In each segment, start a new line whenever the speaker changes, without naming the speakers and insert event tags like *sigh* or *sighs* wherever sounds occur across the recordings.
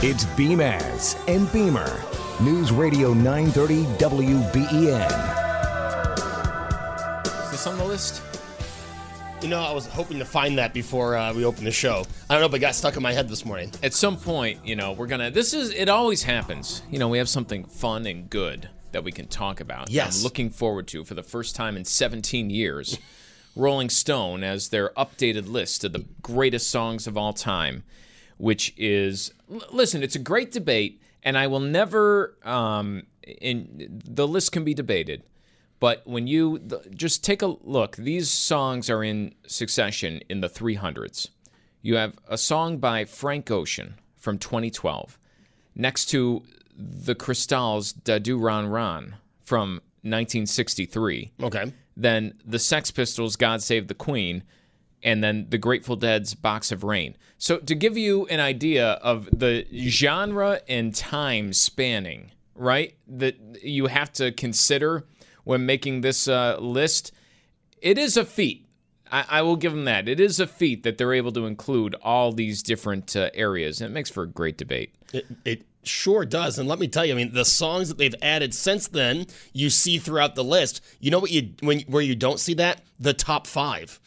It's Beamaz and Beamer. News Radio 930 WBEN.
Is this on the list?
You know, I was hoping to find that before uh, we opened the show. I don't know, but it got stuck in my head this morning.
At some point, you know, we're gonna. This is. It always happens. You know, we have something fun and good that we can talk about. that
Yes.
I'm looking forward to for the first time in 17 years. Rolling Stone as their updated list of the greatest songs of all time, which is l- listen, it's a great debate, and I will never. Um, in the list can be debated, but when you th- just take a look, these songs are in succession in the 300s. You have a song by Frank Ocean from 2012, next to the Crystals Da Doo Ron Ron from 1963
Okay.
then the Sex Pistols' God Save the Queen, and then the Grateful Dead's Box of Rain. So, to give you an idea of the genre and time spanning, right, that you have to consider when making this uh, list, it is a feat. I, I will give them that. It is a feat that they're able to include all these different uh, areas, and it makes for a great debate.
It, it sure does. And let me tell you, I mean, the songs that they've added since then, you see throughout the list. You know what you when where you don't see that? The top five.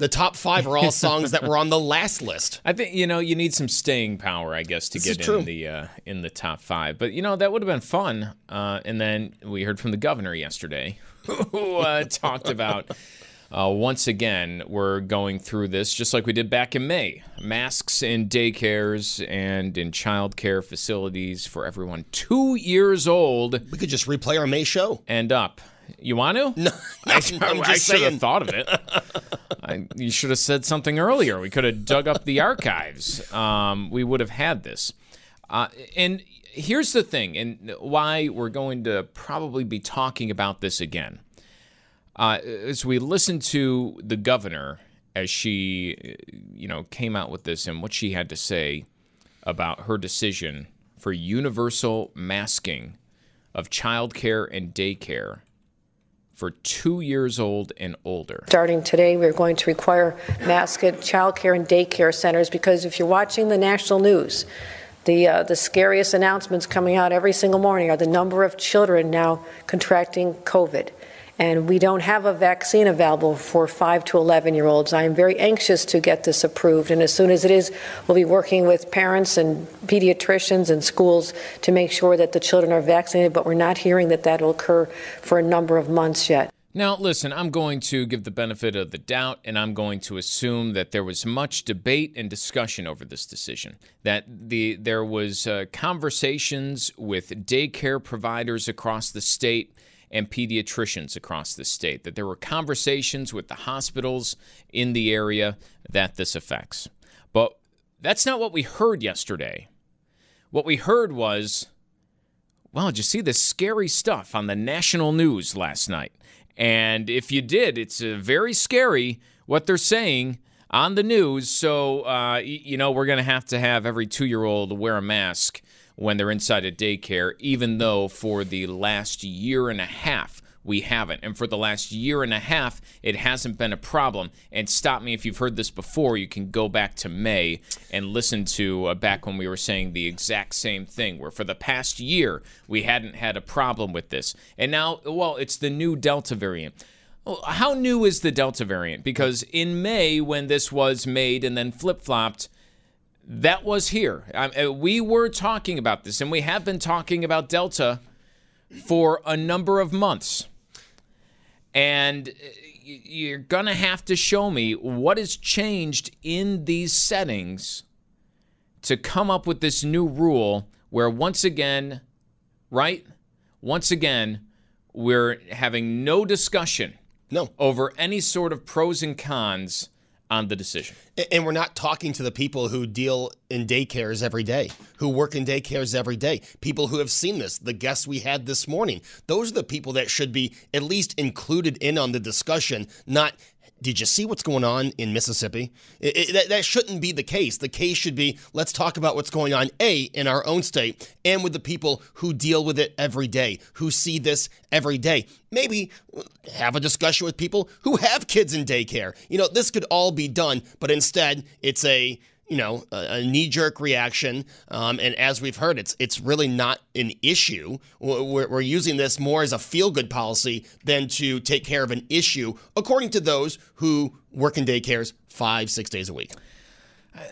The top five are all songs that were on the *laughs* last list.
I think you know you need some staying power, I guess, to
This
get in the uh, in the top five. But you know that would have been fun. Uh, and then we heard from the governor yesterday, *laughs* who uh, talked about uh, once again we're going through this just like we did back in May: masks in daycares and in childcare facilities for everyone two years old
We could just replay our May show.
and up. You want to?
No, *laughs*
I,
I'm
I
just
should have
saying.
thought of it. I, you should have said something earlier. We could have dug up the archives. Um, we would have had this. Uh, and here's the thing, and why we're going to probably be talking about this again. Uh, as we listen to the governor as she, you know, came out with this and what she had to say about her decision for universal masking of childcare and daycare for two years old and older.
Starting today, we're going to require masks at childcare and daycare centers because if you're watching the national news, the, uh, the scariest announcements coming out every single morning are the number of children now contracting COVID. And we don't have a vaccine available for 5 to 11 year olds. I am very anxious to get this approved. And as soon as it is, we'll be working with parents and pediatricians and schools to make sure that the children are vaccinated. But we're not hearing that that will occur for a number of months yet.
Now, listen, I'm going to give the benefit of the doubt, and I'm going to assume that there was much debate and discussion over this decision. That the there was uh, conversations with daycare providers across the state and pediatricians across the state. That there were conversations with the hospitals in the area that this affects. But that's not what we heard yesterday. What we heard was well, did you see this scary stuff on the national news last night? And if you did, it's uh, very scary what they're saying on the news. So, uh, you know, we're going to have to have every two year old wear a mask when they're inside a daycare, even though for the last year and a half, we haven't. And for the last year and a half, it hasn't been a problem. And stop me if you've heard this before. You can go back to May and listen to uh, back when we were saying the exact same thing, where for the past year, we hadn't had a problem with this. And now, well, it's the new Delta variant. How new is the Delta variant? Because in May, when this was made and then flip flopped, that was here. Um, uh, we were talking about this, and we have been talking about Delta for a number of months. And uh, you're going to have to show me what has changed in these settings to come up with this new rule where, once again, right? Once again, we're having no discussion
No.
over any sort of pros and cons on the decision.
And we're not talking to the people who deal in daycares every day, who work in daycares every day, people who have seen this, the guests we had this morning. Those are the people that should be at least included in on the discussion, not. Did you see what's going on in Mississippi? It- it- that, that shouldn't be the case. The case should be let's talk about what's going on, A, in our own state and with the people who deal with it every day, who see this every day. Maybe have a discussion with people who have kids in daycare. You know, this could all be done, but instead it's a you know a, a knee-jerk reaction, um, and as we've heard, it's it's really not an issue. We're, we're using this more as a feel-good policy than to take care of an issue, according to those who work in daycares five six days a week.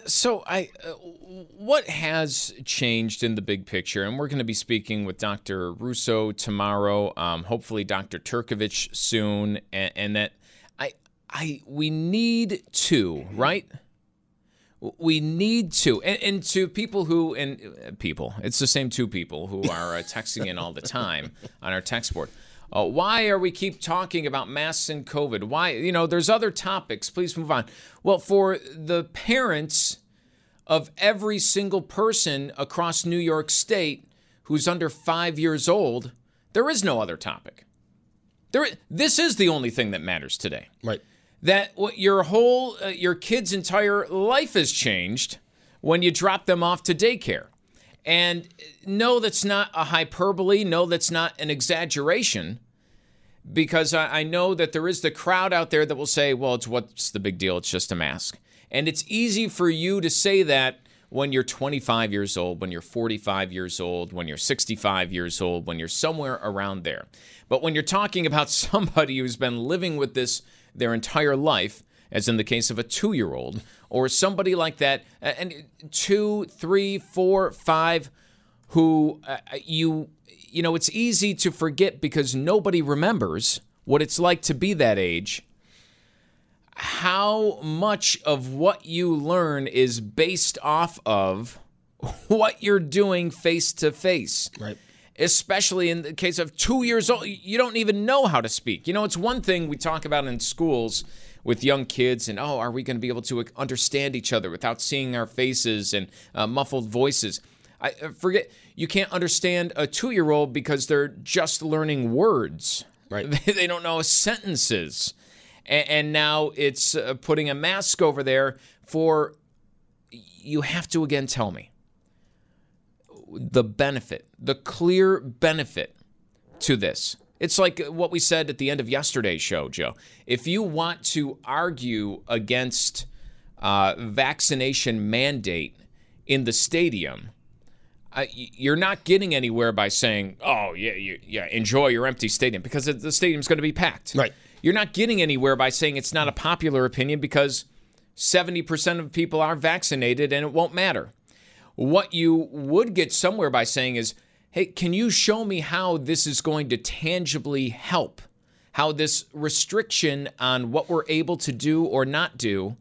So, I, uh, what has changed in the big picture? And we're going to be speaking with Dr. Russo tomorrow. Um, hopefully, Dr. Turkovich soon. And, and that I, I, we need to right. We need to, and, and to people who and uh, people, it's the same two people who *laughs* are uh, texting in all the time on our text board. Uh, why are we keep talking about masks and COVID? Why, you know, there's other topics. Please move on. Well, for the parents of every single person across New York State who's under five years old, there is no other topic. There, this is the only thing that matters today.
Right.
That your whole, uh, your kid's entire life has changed when you drop them off to daycare. And no, that's not a hyperbole. No, that's not an exaggeration. Because I, I know that there is the crowd out there that will say, well, it's what's the big deal? It's just a mask. And it's easy for you to say that when you're 25 years old, when you're 45 years old, when you're 65 years old, when you're somewhere around there. But when you're talking about *laughs* somebody who's been living with this their entire life, as in the case of a two year old, or somebody like that, uh, and two, three, four, five, who uh, you, you know, it's easy to forget because nobody remembers what it's like to be that age how much of what you learn is based off of *laughs* what you're doing face to face.
Right.
Especially in the case of two years old, you don't even know how to speak. You know, it's one thing we talk about in schools with young kids, and oh, are we going to be able to understand each other without seeing our faces and uh, muffled voices? I uh, forget, you can't understand a two year old because they're just learning words.
Right. *laughs*
they don't know sentences and, and now it's uh, putting a mask over there for you have to again tell me the benefit the clear benefit to this it's like what we said at the end of yesterday's show joe if you want to argue against uh, vaccination mandate in the stadium uh, you're not getting anywhere by saying, "Oh, yeah, you, yeah, enjoy your empty stadium," because the stadium's going to be packed.
Right.
You're not getting anywhere by saying it's not a popular opinion because 70% of people are vaccinated and it won't matter. What you would get somewhere by saying is, "Hey, can you show me how this is going to tangibly help? How this restriction on what we're able to do or not do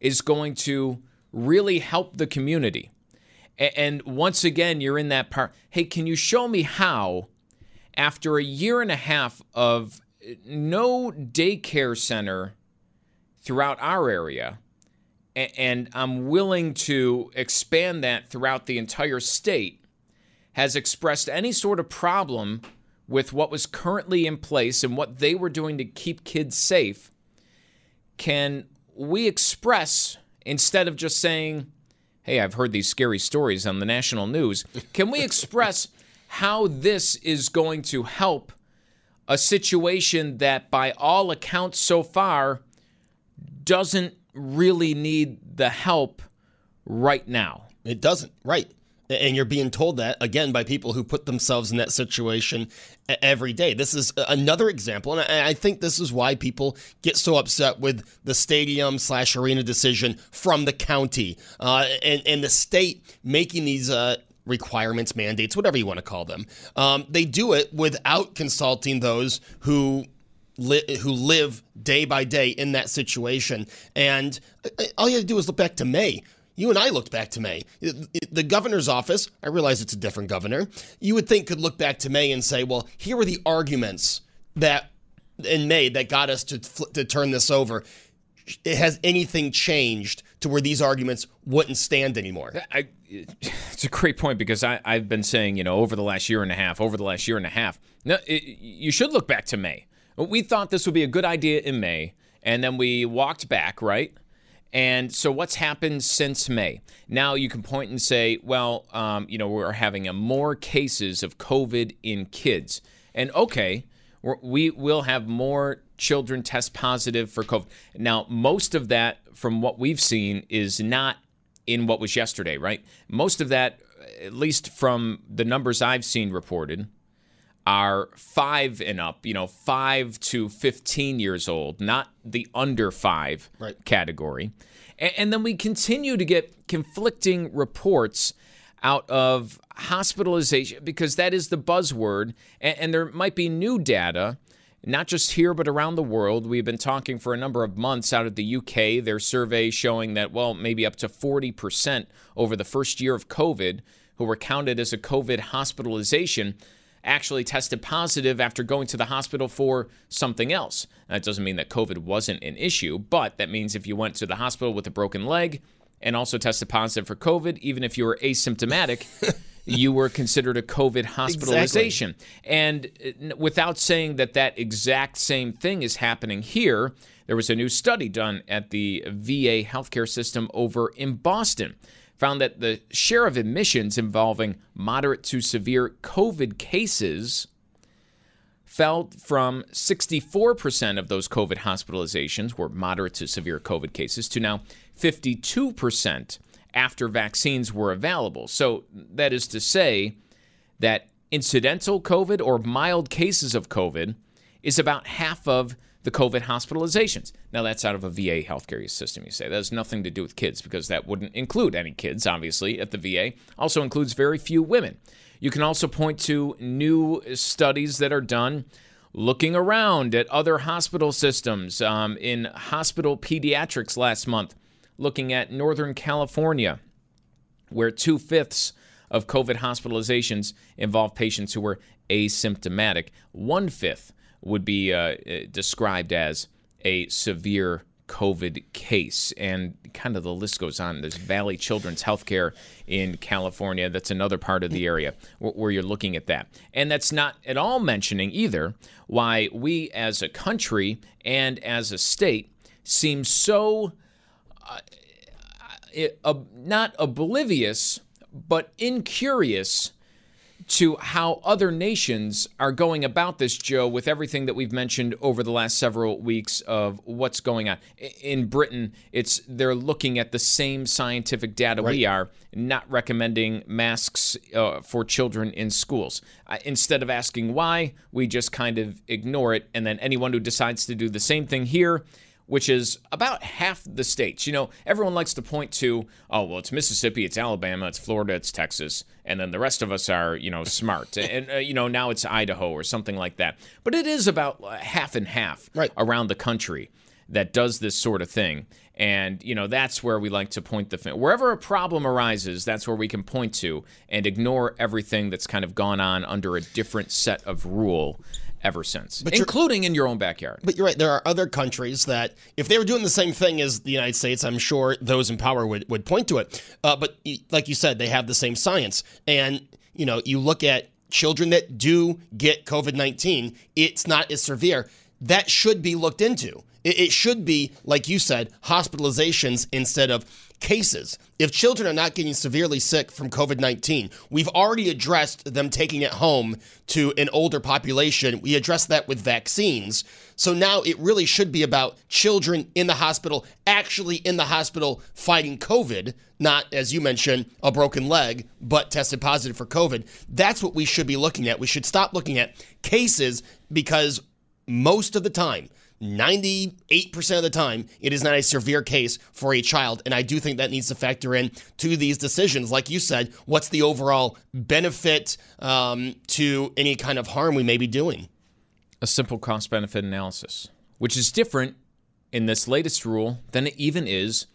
is going to really help the community?" And once again, you're in that part. Hey, can you show me how, after a year and a half of no daycare center throughout our area, and I'm willing to expand that throughout the entire state, has expressed any sort of problem with what was currently in place and what they were doing to keep kids safe? Can we express, instead of just saying, hey, I've heard these scary stories on the national news. *laughs* Can we express how this is going to help a situation that, by all accounts so far, doesn't really need the help right now?
It doesn't, right? And you're being told that again by people who put themselves in that situation every day. This is another example, and I think this is why people get so upset with the stadium slash arena decision from the county uh, and and the state making these. Uh, requirements, mandates, whatever you want to call them. Um, they do it without consulting those who li- who live day by day in that situation. And uh, all you have to do is look back to May you and I looked back to May. The governor's office, I realize it's a different governor, you would think could look back to May and say, well, here were the arguments that in May that got us to, to turn this over. Has anything changed to where these arguments wouldn't stand anymore?
I, it's a great point because I, have been saying, you know, over the last year and a half, over the last year and a half, no, it, you should look back to May. We thought this would be a good idea in May, and then we walked back, right? And so, what's happened since May? Now you can point and say, well, um, you know, we're having more cases of COVID in kids. And okay, we will have more children test positive for COVID. Now, most of that, from what we've seen, is not in what was yesterday, right? Most of that, at least from the numbers I've seen reported, are five and up, you know, five to 15 years old, not the under five right. category. And, and then we continue to get conflicting reports out of hospitalization because that is the buzzword. And, and there might be new data not just here, but around the world. We've been talking for a number of months out of the UK, their survey showing that, well, maybe up to 40% over the first year of COVID who were counted as a COVID hospitalization actually tested positive after going to the hospital for something else. That doesn't mean that COVID wasn't an issue, but that means if you went to the hospital with a broken leg and also tested positive for COVID, even if you were asymptomatic, *laughs* you were considered a COVID hospitalization. Exactly. And uh, without saying that that exact same thing is happening here, there was a new study done at the VA healthcare system over in Boston found that the share of admissions involving moderate to severe COVID cases fell from 64% of those COVID hospitalizations were moderate to severe COVID cases to now 52% after vaccines were available. So that is to say that incidental COVID or mild cases of COVID is about half of the COVID hospitalizations. Now, that's out of a VA healthcare system, you say. That has nothing to do with kids because that wouldn't include any kids, obviously, at the VA. Also includes very few women. You can also point to new studies that are done looking around at other hospital systems. Um, in hospital pediatrics last month, looking at Northern California, where two fifths of COVID hospitalizations involve patients who were asymptomatic. One fifth would be uh, uh, described as a severe COVID case. And kind of the list goes on. There's Valley Children's Healthcare in California. That's another part of the area where you're looking at that. And that's not at all mentioning either why we as a country and as a state seem so uh, uh, not oblivious, but incurious to how other nations are going about this, Joe, with everything that we've mentioned over the last several weeks of what's going on. In Britain, it's they're looking at the same scientific data right. we are, not recommending masks uh, for children in schools. Uh, instead of asking why, we just kind of ignore it, and then anyone who decides to do the same thing here which is about half the states. You know, everyone likes to point to, oh, well, it's Mississippi, it's Alabama, it's Florida, it's Texas, and then the rest of us are, you know, smart. *laughs* and, uh, you know, now it's Idaho or something like that. But it is about uh, half and half right. around the country that does this sort of thing. And, you know, that's where we like to point the finger. Wherever a problem arises, that's where we can point to and ignore everything that's kind of gone on under a different set of rule ever since, but including in your own backyard.
But you're right. There are other countries that, if they were doing the same thing as the United States, I'm sure those in power would, would point to it. Uh, but like you said, they have the same science. And, you know, you look at children that do get COVID 19, it's not as severe. That should be looked into It, it should be, like you said, hospitalizations instead of cases. If children are not getting severely sick from COVID 19, we've already addressed them taking it home to an older population. We addressed that with vaccines. So now it really should be about children in the hospital, actually in the hospital fighting COVID, not, as you mentioned, a broken leg, but tested positive for COVID. That's what we should be looking at. We should stop looking at cases because most of the time, 98% of the time, it is not a severe case for a child. And I do think that needs to factor in to these decisions. Like you said, what's the overall benefit um, to any kind of harm we may be doing?
A simple cost benefit analysis, which is different in this latest rule than it even is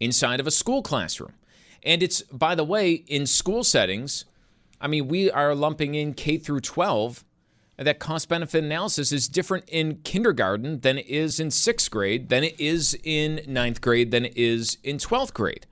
inside of a school classroom. And it's, by the way, in school settings, I mean, we are lumping in K through 12 that cost benefit analysis is different in kindergarten than it is in sixth grade, than it is in ninth grade, than it is in 12th grade.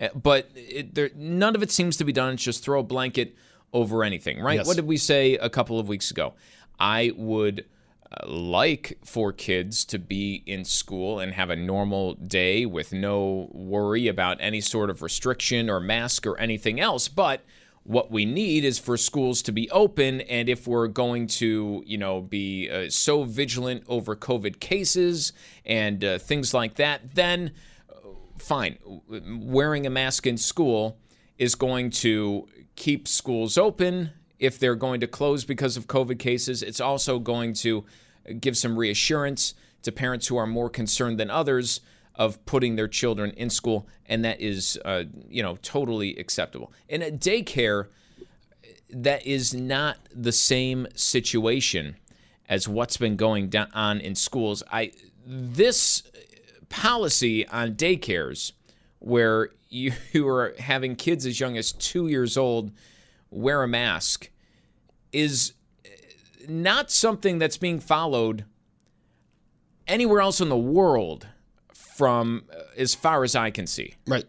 Uh, but it, there, none of it seems to be done. It's just throw a blanket over anything, right?
Yes.
What did we say a couple of weeks ago? I would uh, like for kids to be in school and have a normal day with no worry about any sort of restriction or mask or anything else. But what we need is for schools to be open and if we're going to you know be uh, so vigilant over covid cases and uh, things like that then uh, fine. Wearing a mask in school is going to keep schools open. If they're going to close because of covid cases it's also going to give some reassurance to parents who are more concerned than others of putting their children in school, and that is, uh, you know, totally acceptable. In a daycare, that is not the same situation as what's been going on in schools. I this policy on daycares where you, *laughs* you are having kids as young as two years old wear a mask is not something that's being followed anywhere else in the world from uh, as far as I can see.
Right.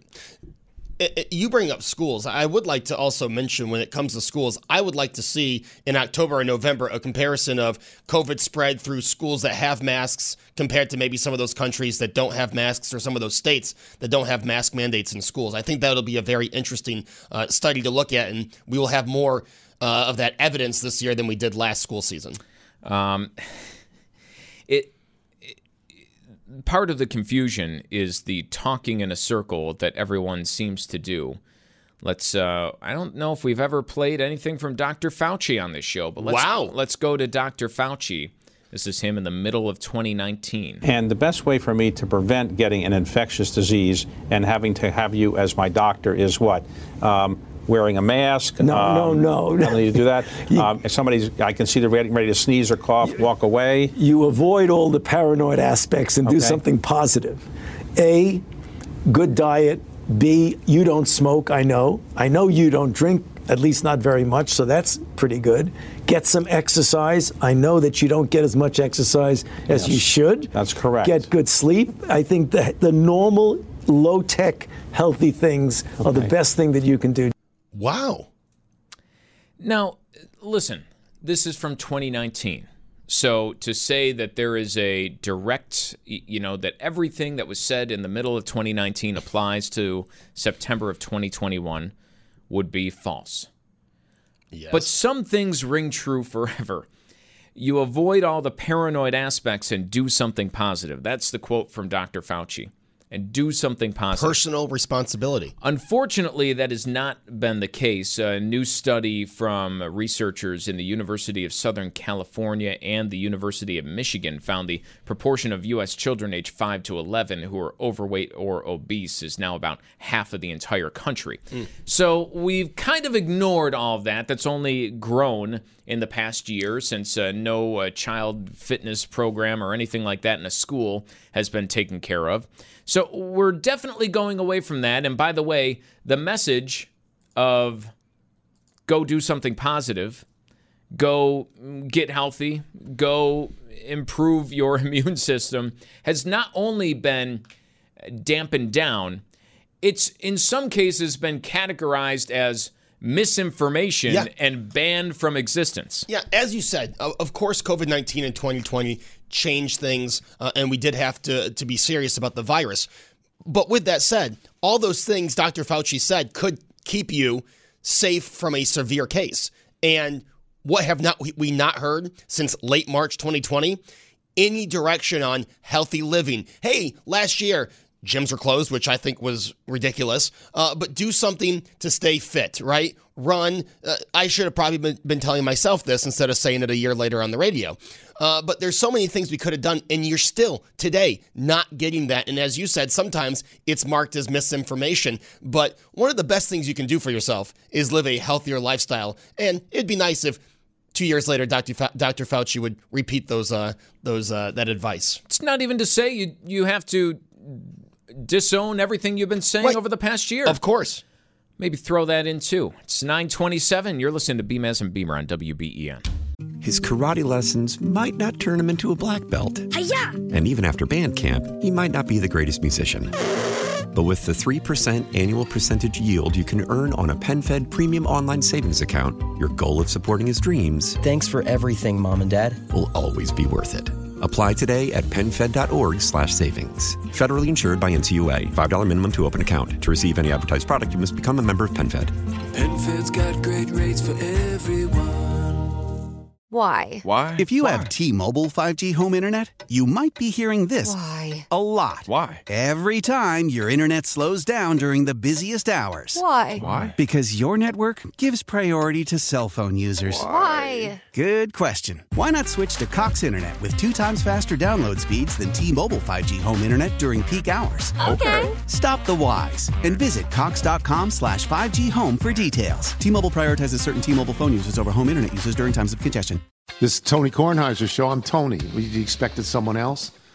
It, it, you bring up schools. I would like to also mention when it comes to schools, I would like to see in October and November a comparison of COVID spread through schools that have masks compared to maybe some of those countries that don't have masks or some of those states that don't have mask mandates in schools. I think that'll be a very interesting uh, study to look at, and we will have more uh, of that evidence this year than we did last school season. Um, *sighs*
it part of the confusion is the talking in a circle that everyone seems to do. Let's. Uh, I don't know if we've ever played anything from Dr. Fauci on this show, but let's,
wow.
let's go to Dr. Fauci. This is him in the middle of 2019.
And the best way for me to prevent getting an infectious disease and having to have you as my doctor is what? Um, wearing a mask.
No, um, no, no.
I don't need to do that. *laughs* um, if somebody's, I can see they're getting ready to sneeze or cough, walk away.
You avoid all the paranoid aspects and
Okay.
do something positive. A, good diet. B, you don't smoke. I know. I know you don't drink. At least not very much, so that's pretty good. Get some exercise. I know that you don't get as much exercise as
Yes,
you should.
that's correct.
Get good sleep. I think the, the normal, low tech, healthy things are the best thing that you can do.
Wow.
Now, listen, this is from 2019. So to say that there is a direct, you know, that everything that was said in the middle of 2019 applies to September of 2021 would be false.
Yes.
But some things ring true forever. You avoid all the paranoid aspects and do something positive. That's the quote from Dr. Fauci. And do something positive.
personal responsibility.
Unfortunately, that has not been the case. A new study from researchers in the University of Southern California and the University of Michigan found the proportion of U.S. children aged 5 to 11 who are overweight or obese is now about half of the entire country. So we've kind of ignored all of that. That's only grown in the past year since uh, no uh, child fitness program or anything like that in a school has been taken care of. So we're definitely going away from that. And by the way, the message of go do something positive, go get healthy, go improve your *laughs* immune system has not only been dampened down, it's in some cases been categorized as misinformation
Yeah.
and banned from existence.
Yeah, as you said, of course, COVID 19 in 2020 changed things, uh, and we did have to, to be serious about the virus. But with that said, all those things Dr. Fauci said could keep you safe from a severe case. And what have not we- we not heard since late March 2020? Any direction on healthy living. Hey, last year, gyms were closed, which I think was ridiculous. Uh, but do something to stay fit, right? Run. Uh, I should have probably been, been telling myself this instead of saying it a year later on the radio. Uh, but there's so many things we could have done, and you're still today not getting that. And as you said, sometimes it's marked as misinformation. But one of the best things you can do for yourself is live a healthier lifestyle. And it'd be nice if two years later, Dr. Fa-. Fauci would repeat those uh, those uh, that advice.
It's not even to say you you have to disown everything you've been saying
Right.
over the past year.
Of course.
Maybe throw that in too. It's 927. You're listening to Beamaz and Beamer on WBEN.
His karate lessons might not turn him into a black belt. And even after band camp, he might not be the greatest musician. But with the 3% annual percentage yield you can earn on a PenFed premium online savings account, your goal of supporting his dreams
Thanks for everything, Mom and Dad.
will always be worth it. Apply today at penfed.org slash savings. Federally insured by NCUA. $5 minimum to open account. To receive any advertised product, you must become a member of PenFed.
PenFed's got great rates for everyone.
Why?
Why?
If you have T-Mobile 5G home internet, you might be hearing this
Why?
a lot.
Why?
Every time your internet slows down during the busiest hours.
Why?
Why?
Because your network gives priority to cell phone users.
Why?
Good question. Why not switch to Cox Internet with two times faster download speeds than T-Mobile 5G home internet during peak hours?
Okay.
Stop the whys and visit cox.com slash 5G home for details. T-Mobile prioritizes certain T-Mobile phone users over home internet users during times of congestion.
This is Tony Kornheiser's show. I'm Tony. Well, You expected someone else?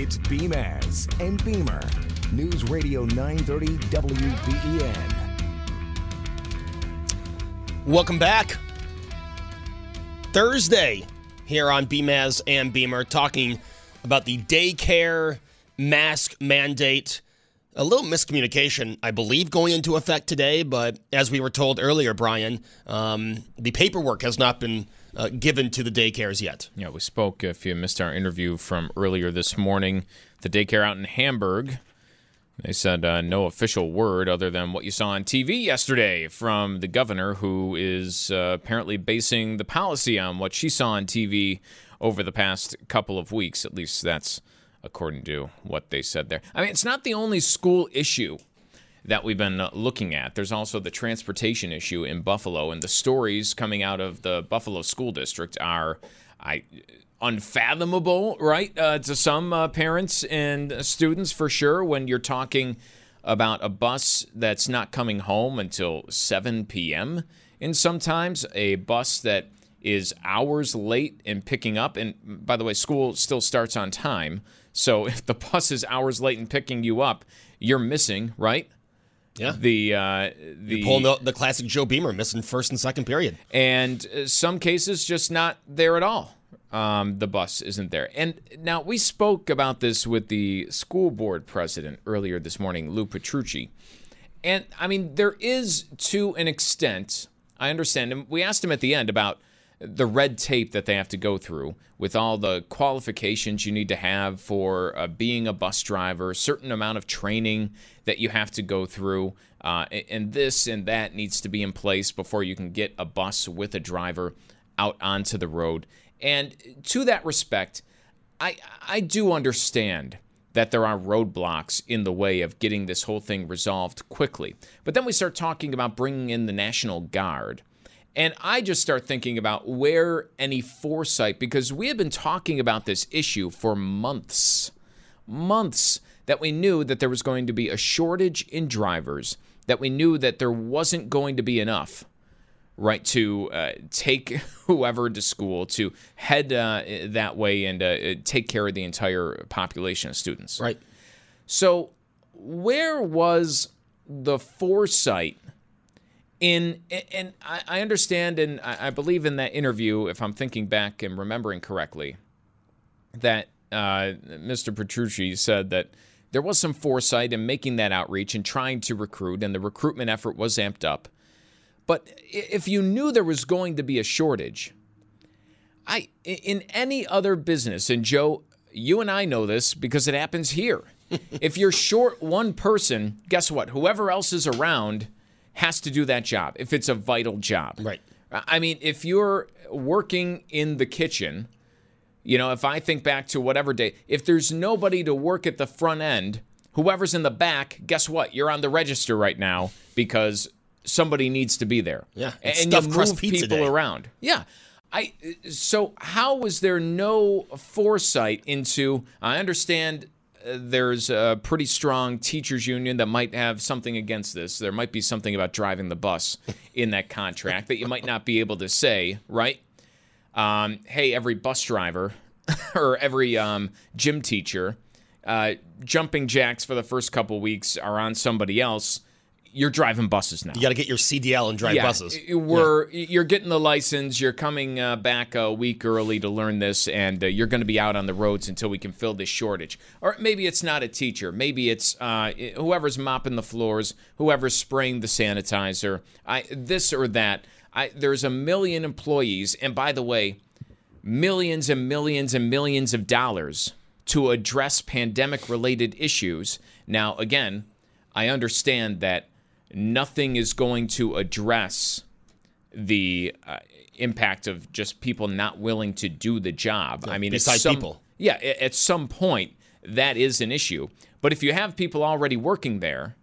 It's Beamaz and Beamer. News Radio 930 WBEN.
Welcome back. Thursday here on Beamaz and Beamer talking about the daycare mask mandate. A little miscommunication, I believe, going into effect today, but as we were told earlier, Brian, um, the paperwork has not been uh, given to the daycares yet.
Yeah, we spoke, if you missed our interview from earlier this morning, the daycare out in Hamburg. They said uh, no official word other than what you saw on TV yesterday from the governor, who is uh, apparently basing the policy on what she saw on TV over the past couple of weeks. At least that's according to what they said there. I mean, it's not the only school issue that we've been uh, looking at. There's also the transportation issue in Buffalo, and the stories coming out of the Buffalo School District are, I unfathomable, right, uh, to some uh, parents and students for sure. When you're talking about a bus that's not coming home until 7 p.m. and sometimes a bus that is hours late in picking up. And by the way, school still starts on time. So *laughs* if the bus is hours late in picking you up, you're missing, right?
Yeah.
The uh, the
pulling the, the classic Joe Beamer, missing first and second period.
and uh, some cases just not there at all. Um, the bus isn't there. And now we spoke about this with the school board president earlier this morning, Lou Petrucci. And I mean, there is to an extent, I understand. And we asked him at the end about the red tape that they have to go through with all the qualifications you need to have for uh, being a bus driver, certain amount of training that you have to go through, uh, and this and that needs to be in place before you can get a bus with a driver out onto the road. And to that respect, I I do understand that there are roadblocks in the way of getting this whole thing resolved quickly. But then we start talking about bringing in the National Guard. And I just start thinking about where any foresight, because we have been talking about this issue for months, months, that we knew that there was going to be a shortage in drivers, that we knew that there wasn't going to be enough, right, to uh, take *laughs* whoever to school, to head uh, that way and uh, take care of the entire population of students.
Right.
So, where was the foresight? In and I understand and I believe in that interview, if I'm thinking back and remembering correctly, that uh, Mr. Petrucci said that there was some foresight in making that outreach and trying to recruit, and the recruitment effort was amped up. But if you knew there was going to be a shortage, I in any other business, and Joe, you and I know this because it happens here. *laughs* if you're short one person, guess what? Whoever else is around has to do that job if it's a vital job.
Right.
I mean, if you're working in the kitchen, you know, if I think back to whatever day, if there's nobody to work at the front end, whoever's in the back, guess what? You're on the register right now because somebody needs to be there.
Yeah.
And you move people
day.
around. Yeah. I so how was there no foresight into I understand there's a pretty strong teachers union that might have something against this. There might be something about driving the bus *laughs* in that contract that you might not be able to say, right? Um, hey, every bus driver *laughs* or every um, gym teacher, uh, jumping jacks for the first couple weeks are on somebody else you're driving buses now.
You got to get your CDL and drive
yeah,
buses.
We're yeah. you're getting the license. You're coming uh, back a week early to learn this, and uh, you're going to be out on the roads until we can fill this shortage. Or maybe it's not a teacher. Maybe it's uh, whoever's mopping the floors, whoever's spraying the sanitizer. I this or that. I, there's a million employees, and by the way, millions and millions and millions of dollars to address pandemic-related issues. Now, again, I understand that nothing is going to address the uh, impact of just people not willing to do the job.
Yeah,
I mean,
besides
some,
people.
Yeah, at some point that is an issue. But if you have people already working there,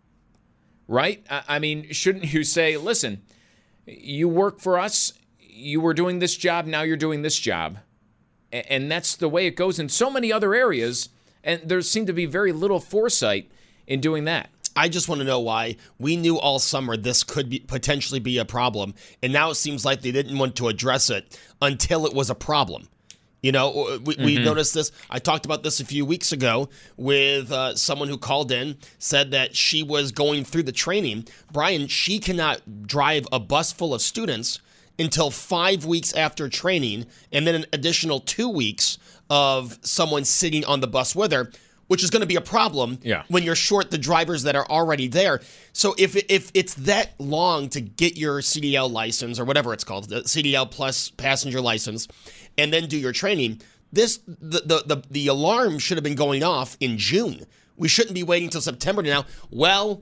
right? I mean, shouldn't you say, listen, you work for us, you were doing this job, now you're doing this job. And that's the way it goes in so many other areas. And there seemed to be very little foresight in doing that.
I just want to know why we knew all summer this could be, potentially be a problem, and now it seems like they didn't want to address it until it was a problem. You know, we, mm-hmm. we noticed this. I talked about this a few weeks ago with uh, someone who called in, said that she was going through the training. Brian, she cannot drive a bus full of students until five weeks after training, and then an additional two weeks of someone sitting on the bus with her which is going to be a problem
yeah.
when you're short the drivers that are already there. So if if it's that long to get your CDL license or whatever it's called, the CDL plus passenger license, and then do your training, this the the the, the alarm should have been going off in June. We shouldn't be waiting until September now. Well,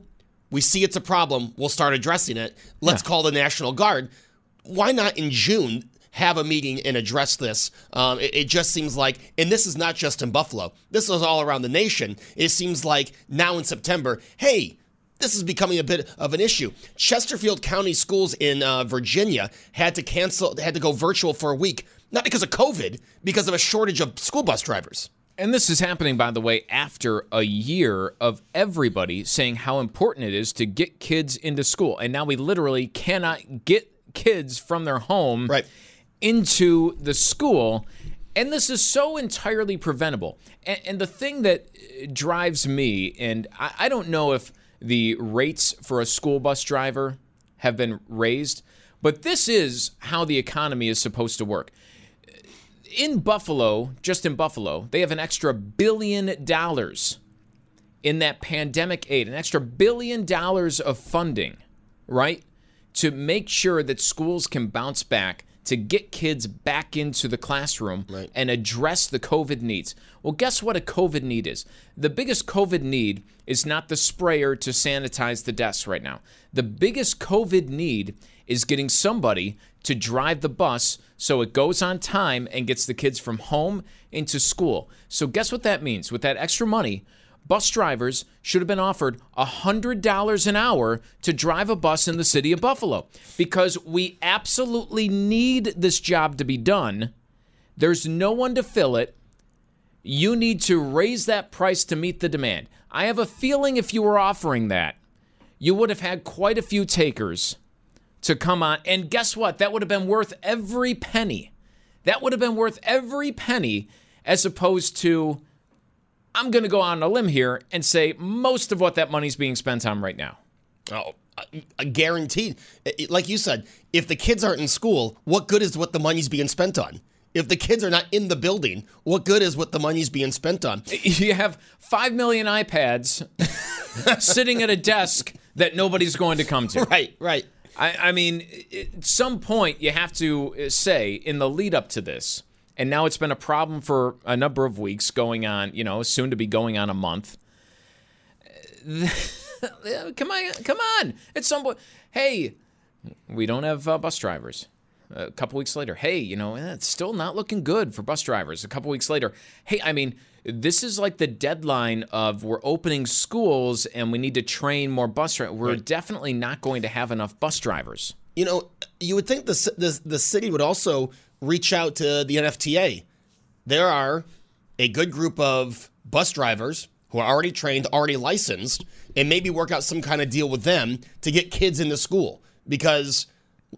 we see it's a problem. We'll start addressing it. Let's yeah. call the National Guard. Why not in June? Have a meeting and address this. Um, it, it, just seems like, and this is not just in Buffalo, this is all around the nation. It seems like now in September, hey, this is becoming a bit of an issue. Chesterfield County schools in uh, Virginia had to cancel, had to go virtual for a week, not because of COVID, because of a shortage of school bus drivers.
And this is happening, by the way, after a year of everybody saying how important it is to get kids into school. And now we literally cannot get kids from their home.
Right
into the school. And this is so entirely preventable. And, and the thing that uh, drives me, and I, I don't know if the rates for a school bus driver have been raised, but this is how the economy is supposed to work. In Buffalo, just in Buffalo, they have an extra billion dollars in that pandemic aid, an extra billion dollars of funding, right? To make sure that schools can bounce back to get kids back into the classroom
right.
and address the COVID needs. Well, guess what a COVID need is? The biggest COVID need is not the sprayer to sanitize the desks right now. The biggest COVID need is getting somebody to drive the bus so it goes on time and gets the kids from home into school. So, guess what that means? With that extra money, bus drivers should have been offered $100 an hour to drive a bus in the city of Buffalo because we absolutely need this job to be done. There's no one to fill it. You need to raise that price to meet the demand. I have a feeling if you were offering that, you would have had quite a few takers to come on. And guess what? That would have been worth every penny. That would have been worth every penny as opposed to I'm going to go on a limb here and say most of what that money's being spent on right now.
Oh, uh, guaranteed. Like you said, if the kids aren't in school, what good is what the money's being spent on? If the kids are not in the building, what good is what the money's being spent on? *laughs*
You have 5 million iPads *laughs* sitting at a desk that nobody's going to come to.
Right, right.
I, I mean, at some point, you have to say in the lead up to this, and now it's been a problem for a number of weeks, going on, you know, soon to be going on a month. *laughs* come on, come on. At some point, hey, we don't have uh, bus drivers. A couple weeks later, hey, you know, eh, it's still not looking good for bus drivers. A couple weeks later, hey, I mean, this is like the deadline of we're opening schools and we need to train more bus drivers. We're right. definitely not going to have enough bus drivers.
You know, you would think the, the, the city would also reach out to the NFTA. There are a good group of bus drivers who are already trained, already licensed, and maybe work out some kind of deal with them to get kids into school. Because,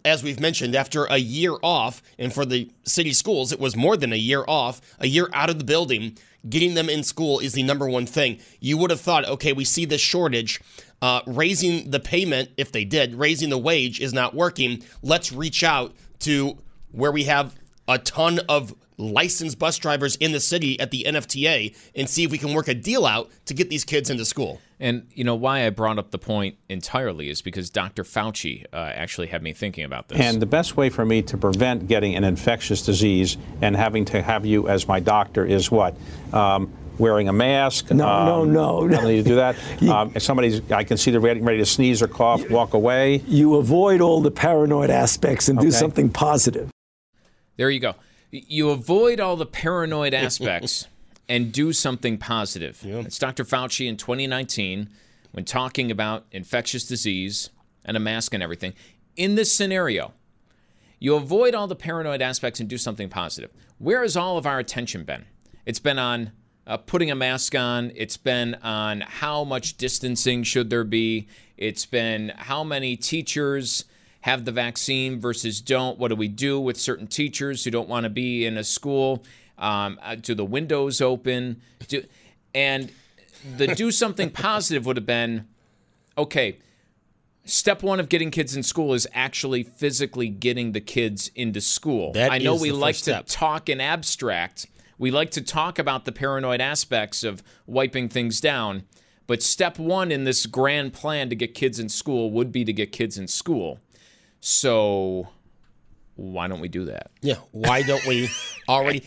as we've mentioned, after a year off, and for the city schools, it was more than a year off, a year out of the building, getting them in school is the number one thing. You would have thought, okay, we see this shortage. Uh, raising the payment, if they did, raising the wage is not working. Let's reach out to where we have a ton of licensed bus drivers in the city at the NFTA and see if we can work a deal out to get these kids into school.
And you know why I brought up the point entirely is because Dr. Fauci uh, actually had me thinking about this.
And the best way for me to prevent getting an infectious disease and having to have you as my doctor is what? Um, wearing a mask.
No, um, no, no.
no. You do that. *laughs* um, if somebody's, I can see they're ready, ready to sneeze or cough, walk away.
You avoid all the paranoid aspects and okay. do something positive.
There you go. You avoid all the paranoid aspects *laughs* and do something positive. Yeah. It's Dr. Fauci in 2019 when talking about infectious disease and a mask and everything. In this scenario, you avoid all the paranoid aspects and do something positive. Where has all of our attention been? It's been on uh, putting a mask on. It's been on how much distancing should there be. It's been how many teachers have the vaccine versus don't. What do we do with certain teachers who don't want to be in a school? Um, uh, do the windows open? Do, and the do *laughs* something positive would have been okay. Step one of getting kids in school is actually physically getting the kids into school.
That
I know we like to talk in abstract. We like to talk about the paranoid aspects of wiping things down. But step one in this grand plan to get kids in school would be to get kids in school. So why don't we do that?
Yeah, why don't we *laughs* already?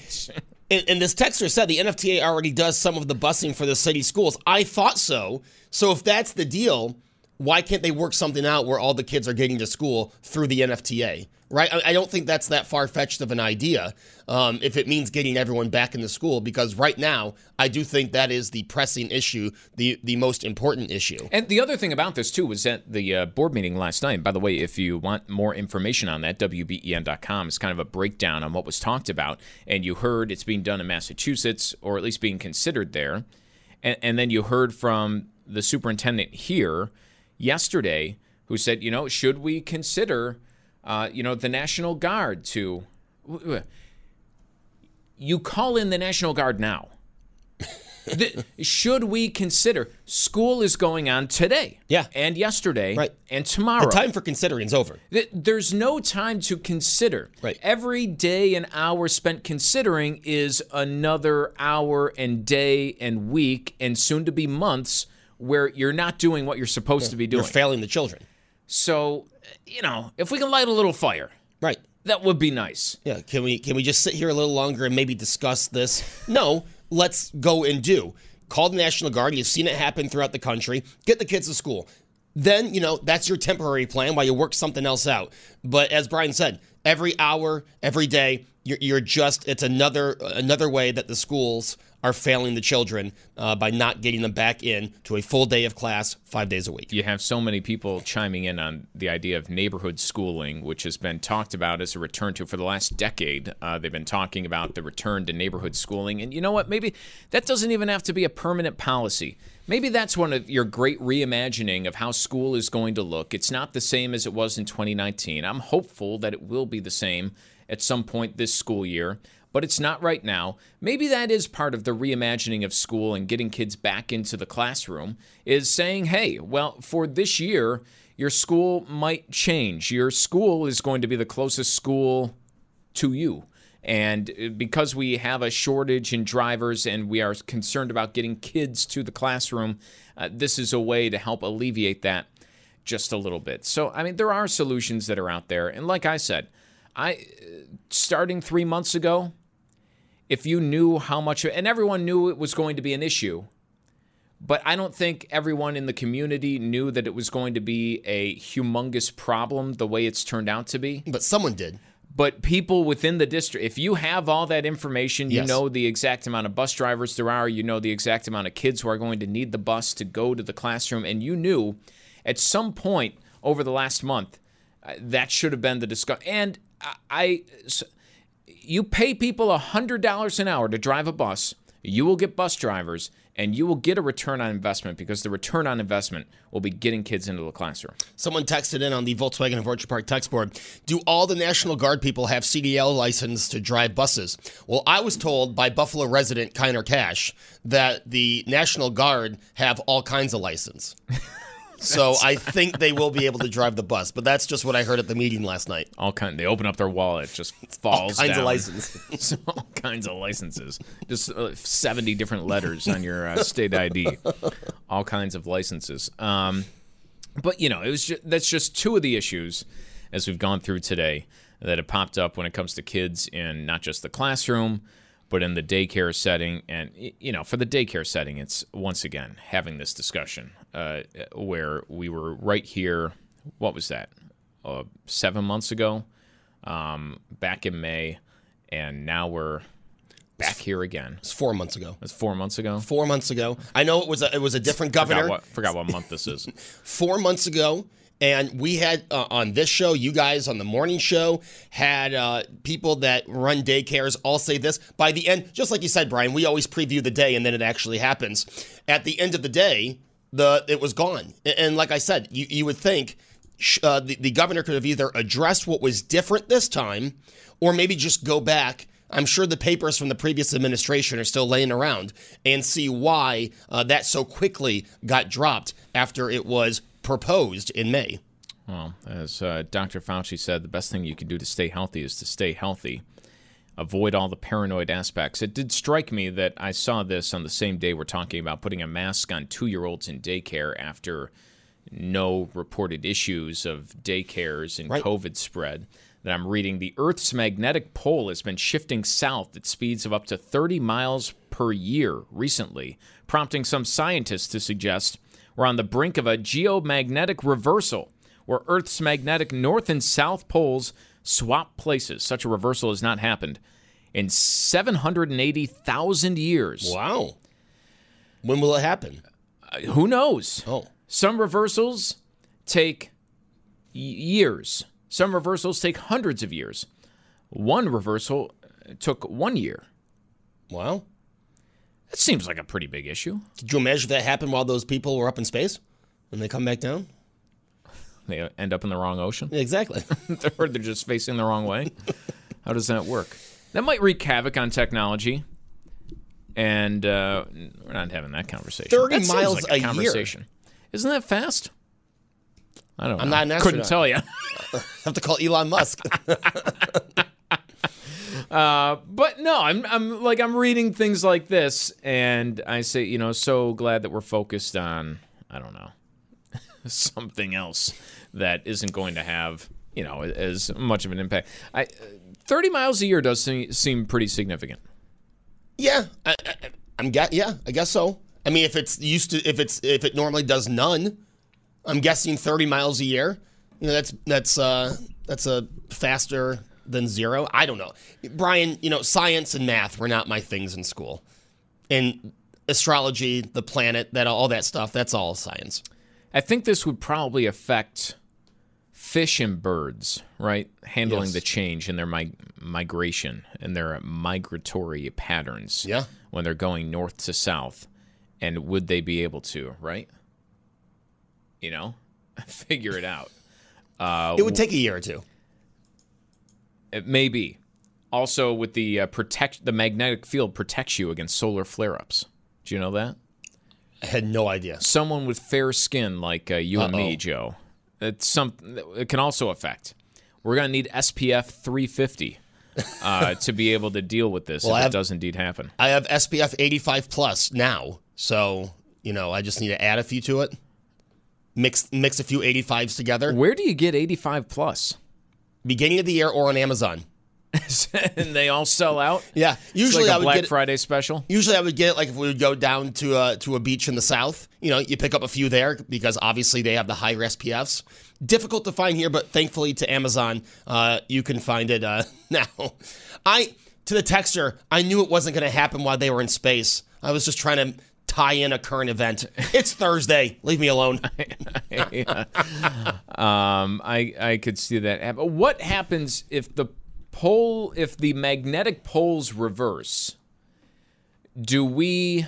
and, and, this texter said the NFTA already does some of the busing for the city schools. I thought so. So if that's the deal, why can't they work something out where all the kids are getting to school through the NFTA? Right? I, don't think that's that far fetched of an idea um, if it means getting everyone back into school, because right now, I do think that is the pressing issue, the, the most important issue.
And the other thing about this, too, was at the uh, board meeting last night. By the way, if you want more information on that, WBEN.com is kind of a breakdown on what was talked about. And you heard it's being done in Massachusetts, or at least being considered there. And, and then you heard from the superintendent here yesterday who said, you know, should we consider uh, you know, the National Guard to. You call in the National Guard now. the, should we consider school is going on today?
Yeah.
And yesterday.
Right.
And tomorrow.
The time for considering is over.
There's no time to consider.
Right.
Every day and hour spent considering is another hour and day and week and soon to be months where you're not doing what you're supposed
yeah.
to be doing.
You're failing the children.
So, you know, if we can light a little fire,
right,
that would be nice.
Yeah, can we can we just sit here a little longer and maybe discuss this? No, let's go and do. Call the National Guard. You've seen it happen throughout the country. Get the kids to school. Then, you know, that's your temporary plan while you work something else out. But as Brian said, every hour, every day, you're, you're just it's another another way that the schools are failing the children uh, by not getting them back in to a full day of class five days a week.
You have so many people chiming in on the idea of neighborhood schooling, which has been talked about as a return to for the last decade. Uh, they've been talking about the return to neighborhood schooling. And you know what? Maybe that doesn't even have to be a permanent policy. Maybe that's one of your great reimagining of how school is going to look. It's not the same as it was in 2019. I'm hopeful that it will be the same at some point this school year but it's not right now. Maybe that is part of the reimagining of school and getting kids back into the classroom is saying, hey, well, for this year, your school might change. Your school is going to be the closest school to you. And uh, because we have a shortage in drivers and we are concerned about getting kids to the classroom, uh, this is a way to help alleviate that just a little bit. So, I mean, there are solutions that are out there. And like I said, I uh, starting 3 months ago, if you knew how much, and everyone knew it was going to be an issue, but I don't think everyone in the community knew that it was going to be a humongous problem the way it's turned out to be.
But someone did.
But people within the district, if you have all that information, you
Yes.
know the exact amount of bus drivers there are, you know the exact amount of kids who are going to need the bus to go to the classroom, and you knew at some point over the last month uh, that should have been the discussion. And I, I s- you pay people $100 an hour to drive a bus, you will get bus drivers, and you will get a return on investment because the return on investment will be getting kids into the classroom.
Someone texted in on the Volkswagen of Orchard Park text board Do all the National Guard people have CDL license to drive buses? Well, I was told by Buffalo resident Kriner Cash that the National Guard have all kinds of license. *laughs* So I think they will be able to drive the bus, but that's just what I heard at the meeting last night.
All kind. They open up their wallet, it just *laughs* falls All
kinds of licenses. *laughs*
all kinds of licenses. Just uh, seventy different letters on your uh, state ID. All kinds of licenses. Um, but you know, it was just, that's just two of the issues as we've gone through today that have popped up when it comes to kids in not just the classroom, but in the daycare setting. And you know, for the daycare setting, it's once again having this discussion uh, where we were right here. What was that? Uh, seven months ago, um, back in May, and now we're back here again.
It's four months ago.
It's four months ago.
Four months ago. I know it was a, it was a different governor.
Forgot what, forgot what month this is. *laughs*
four months ago. And we had uh, on this show, you guys on the morning show had uh, people that run daycares all say this. By the end, just like you said, Brian, we always preview the day and then it actually happens. At the end of the day, the it was gone. And like I said, you, you would think uh, the, the governor could have either addressed what was different this time or maybe just go back. I'm sure the papers from the previous administration are still laying around and see why uh, that so quickly got dropped after it was proposed in May.
Well, as uh, Dr. Fauci said, the best thing you can do to stay healthy is to stay healthy. Avoid all the paranoid aspects. It did strike me that I saw this on the same day we're talking about putting a mask on two year olds in daycare after no reported issues of daycares and
Right.
COVID spread. That I'm reading the Earth's magnetic pole has been shifting south at speeds of up to 30 miles per year recently, prompting some scientists to suggest we're on the brink of a geomagnetic reversal where Earth's magnetic north and south poles swap places. Such a reversal has not happened in 780,000 years.
Wow. When will it happen?
Uh, who knows?
Oh.
Some reversals take y- years. Some reversals take hundreds of years. One reversal uh, took one year.
Wow.
That seems like a pretty big issue.
Could you imagine if that happened while those people were up in space and they come back down?
They end up in the wrong ocean.
Exactly. *laughs*
or they're just facing the wrong way. *laughs* How does that work? That might wreak havoc on technology. And uh, we're not having that conversation.
30
That
miles
like
a year.
conversation. Isn't that fast? I don't know.
I'm not an
Couldn't tell you. *laughs*
have to call Elon Musk.
Uh, but no, I'm I'm like I'm reading things like this, and I say, you know, so glad that we're focused on I don't know something else that isn't going to have you know as much of an impact. I, 30 miles a year does seem, seem pretty significant.
yeah, I, I'm get. Yeah, I guess so. I mean, if it's used to, if it's if it normally does none, I'm guessing 30 miles a year. You know, that's that's uh that's a faster than zero. I don't know, Brian. You know, science and math were not my things in school. And astrology, the planet, that all that stuff, that's all science.
I think this would probably affect fish and birds, right? Handling
Yes.
the change in their mig- migration and their migratory patterns.
Yeah.
When they're going north to south. And would they be able to, right? You know, *laughs* figure it out. Uh,
It would take a year or two.
It may be. Also, with the uh, protect, the magnetic field protects you against solar flare-ups. Do you know that?
I had no idea.
Someone with fair skin like uh, you and me,
Uh-oh.
Joe, it's some. It can also affect. We're gonna need SPF 350 uh, *laughs* to be able to deal with this
Well,
if
have-
it does indeed happen.
I have SPF 85 plus now, so you know I just need to add a few to it. Mix mix a few 85s together.
Where do you get 85 plus?
Beginning of the year or on Amazon. *laughs*
and they all sell out.
Yeah, usually
like
I would
Black
get it-
Friday special.
Usually I would get it like if we would go down to a to a beach in the south. You know, you pick up a few there because obviously they have the higher SPFs. Difficult to find here, but thankfully to Amazon, uh, you can find it uh, *laughs* now. I to the texture, I knew it wasn't going to happen while they were in space. I was just trying to tie in a current event. It's Thursday. Leave me alone. *laughs*
Um, I I could see that happen. What happens if the pole, if the magnetic poles reverse? Do we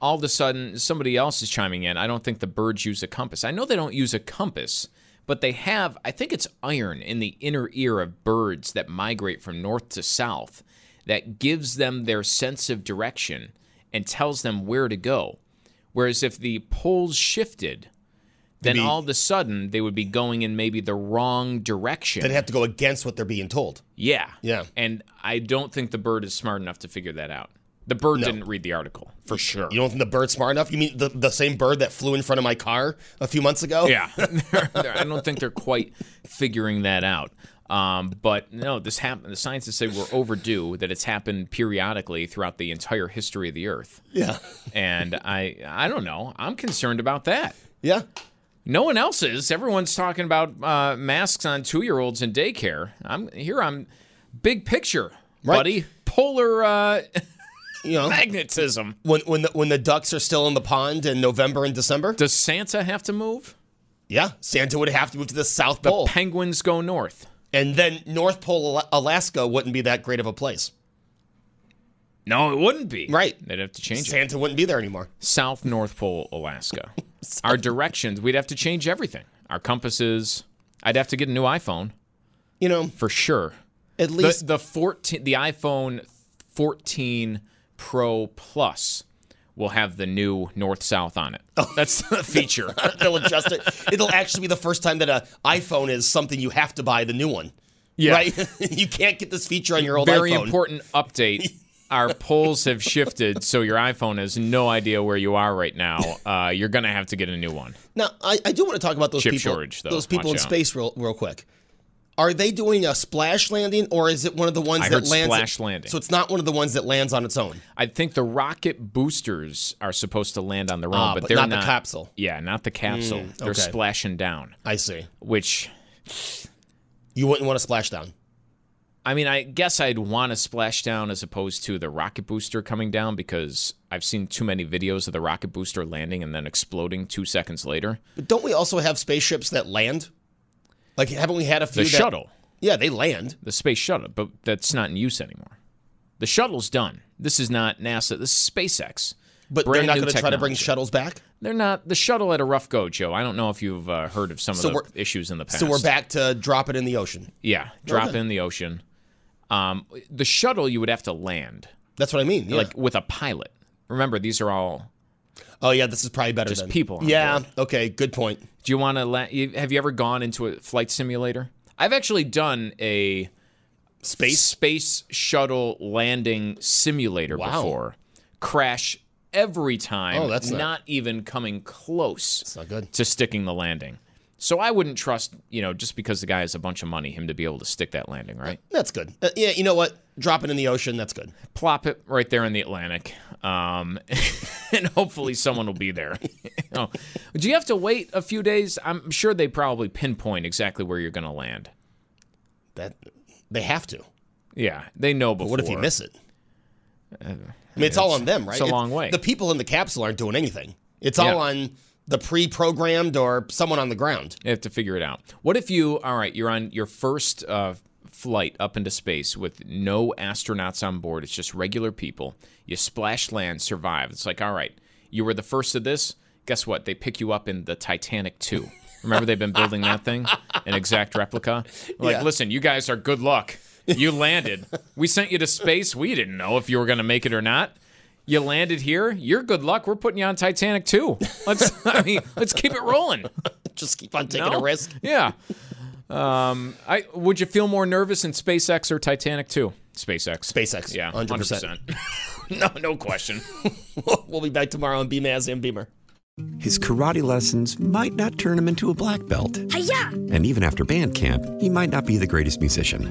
all of a sudden somebody else is chiming in? I don't think the birds use a compass. I know they don't use a compass, but they have. I think it's iron in the inner ear of birds that migrate from north to south that gives them their sense of direction and tells them where to go. Whereas if the poles shifted, then
be-
all of a sudden they would be going in maybe the wrong direction.
They'd have to go against what they're being told.
yeah.
Yeah.
And I don't think the bird is smart enough to figure that out. The bird
No.
didn't read the article, for sure.
You don't think the bird's smart enough? You mean the, the same bird that flew in front of my car a few months ago?
Yeah. They're- *laughs* they're- I don't think they're quite figuring that out. Um, but no, this happened. The scientists say we're overdue. That it's happened periodically throughout the entire history of the Earth.
Yeah.
And I, I don't know. I'm concerned about that.
Yeah.
No one else is. Everyone's talking about uh, masks on two-year-olds in daycare. I'm here. I'm big picture,
Right.
buddy. Polar uh,
You know,
magnetism.
when when the, when the ducks are still in the pond in November and December.
Does Santa have to move?
Yeah, Santa would have to move to the South
The
Pole,
penguins go north.
and then North Pole Alaska wouldn't be that great of a place.
No, it wouldn't be.
Right.
They'd have to change it.
Santa wouldn't be there anymore.
South North Pole, Alaska. *laughs* Our directions, we'd have to change everything. Our compasses. I'd have to get a new iPhone
You know,
for sure.
at least
the, the 14 the iPhone 14 Pro Plus will have the new north south on it. Oh. That's the feature. *laughs*
they'll adjust it. It'll actually be the first time that an iPhone is something you have to buy the new one.
Yeah.
Right? *laughs* you can't get this feature on your old iPhone.
Very
iPhone.
important update. Our poles have shifted, so your iPhone has no idea where you are right now. Uh, you're gonna have to get a new one.
Now, I, I do want to talk about those
Chip
people.
shortage, though.
Those people in
out.
space, real real quick. Are they doing a splash landing, or is it one of the ones
I
that
heard
lands?
splash landing.
So it's not one of the ones that lands on its own.
I think the rocket boosters are supposed to land on their own,
Ah,
but,
but
they're
not the capsule.
Yeah, not the capsule.
Mm,
They're
okay.
splashing down,
I see.
which
You wouldn't want to splash down.
I mean, I guess I'd want to splash down as opposed to the rocket booster coming down because I've seen too many videos of the rocket booster landing and then exploding two seconds later.
But don't we also have spaceships that land? Like, haven't we had a few?
The
that-
shuttle,
Yeah, they land.
the space shuttle, but that's not in use anymore. The shuttle's done. This is not NASA. This is SpaceX.
But
Brand
they're not going to try to bring shuttles back.
They're not. The shuttle had a rough go, Joe. I don't know if you've uh, heard of some
So
of the issues in the past.
So we're back to drop it in the ocean.
Yeah, drop
Okay.
it in the ocean. Um, the shuttle you would have to land
That's what I mean. Yeah.
like with a pilot. Remember, these are all.
oh yeah, this is probably better.
Just
than
people
Yeah.
board.
Okay. Good point.
Do you want to? La- have you ever gone into a flight simulator? I've actually done a
Space.
space shuttle landing simulator
Wow.
before. Crash every time.
Oh, that's not-
not even coming close
It's not good.
to sticking the landing. So I wouldn't trust, you know, just because the guy has a bunch of money, him to be able to stick that landing, right?
That's good. Uh, yeah. You know what? Drop it in the ocean. That's good.
plop it right there in the Atlantic, um, *laughs* and hopefully someone will be there. *laughs* You know, do you have to wait a few days? I'm sure they probably pinpoint exactly where you're going to land.
That they have to.
Yeah, they know before.
But what if you miss it? I mean, it's, all on them, right?
It's a long way.
The people in the capsule aren't doing anything. It's all
Yeah.
on the pre-programmed or someone on the ground.
You have to figure it out. What if you, all right, you're on your first uh, flight up into space with no astronauts on board. It's just regular people. You splash land, survive. It's like, all right, you were the first of this. Guess what? They pick you up in the Titanic 2. Remember they've been building that thing? An exact replica? Like,
Yeah.
listen, you guys are good luck. You landed. we sent you to space. We didn't know if you were going to make it or not. You landed here. You're good luck. We're putting you on Titanic too. Let's *laughs* I mean, let's keep it rolling. *laughs*
Just keep on taking
No?
a risk.
Yeah. Um, I would you feel more nervous in SpaceX or Titanic 2? SpaceX.
SpaceX.
Yeah,
100%.
100%. *laughs* no, no question.
we'll be back tomorrow on Beamaz and Beamer.
His karate lessons might not turn him into a black belt. And even after band camp, he might not be the greatest musician.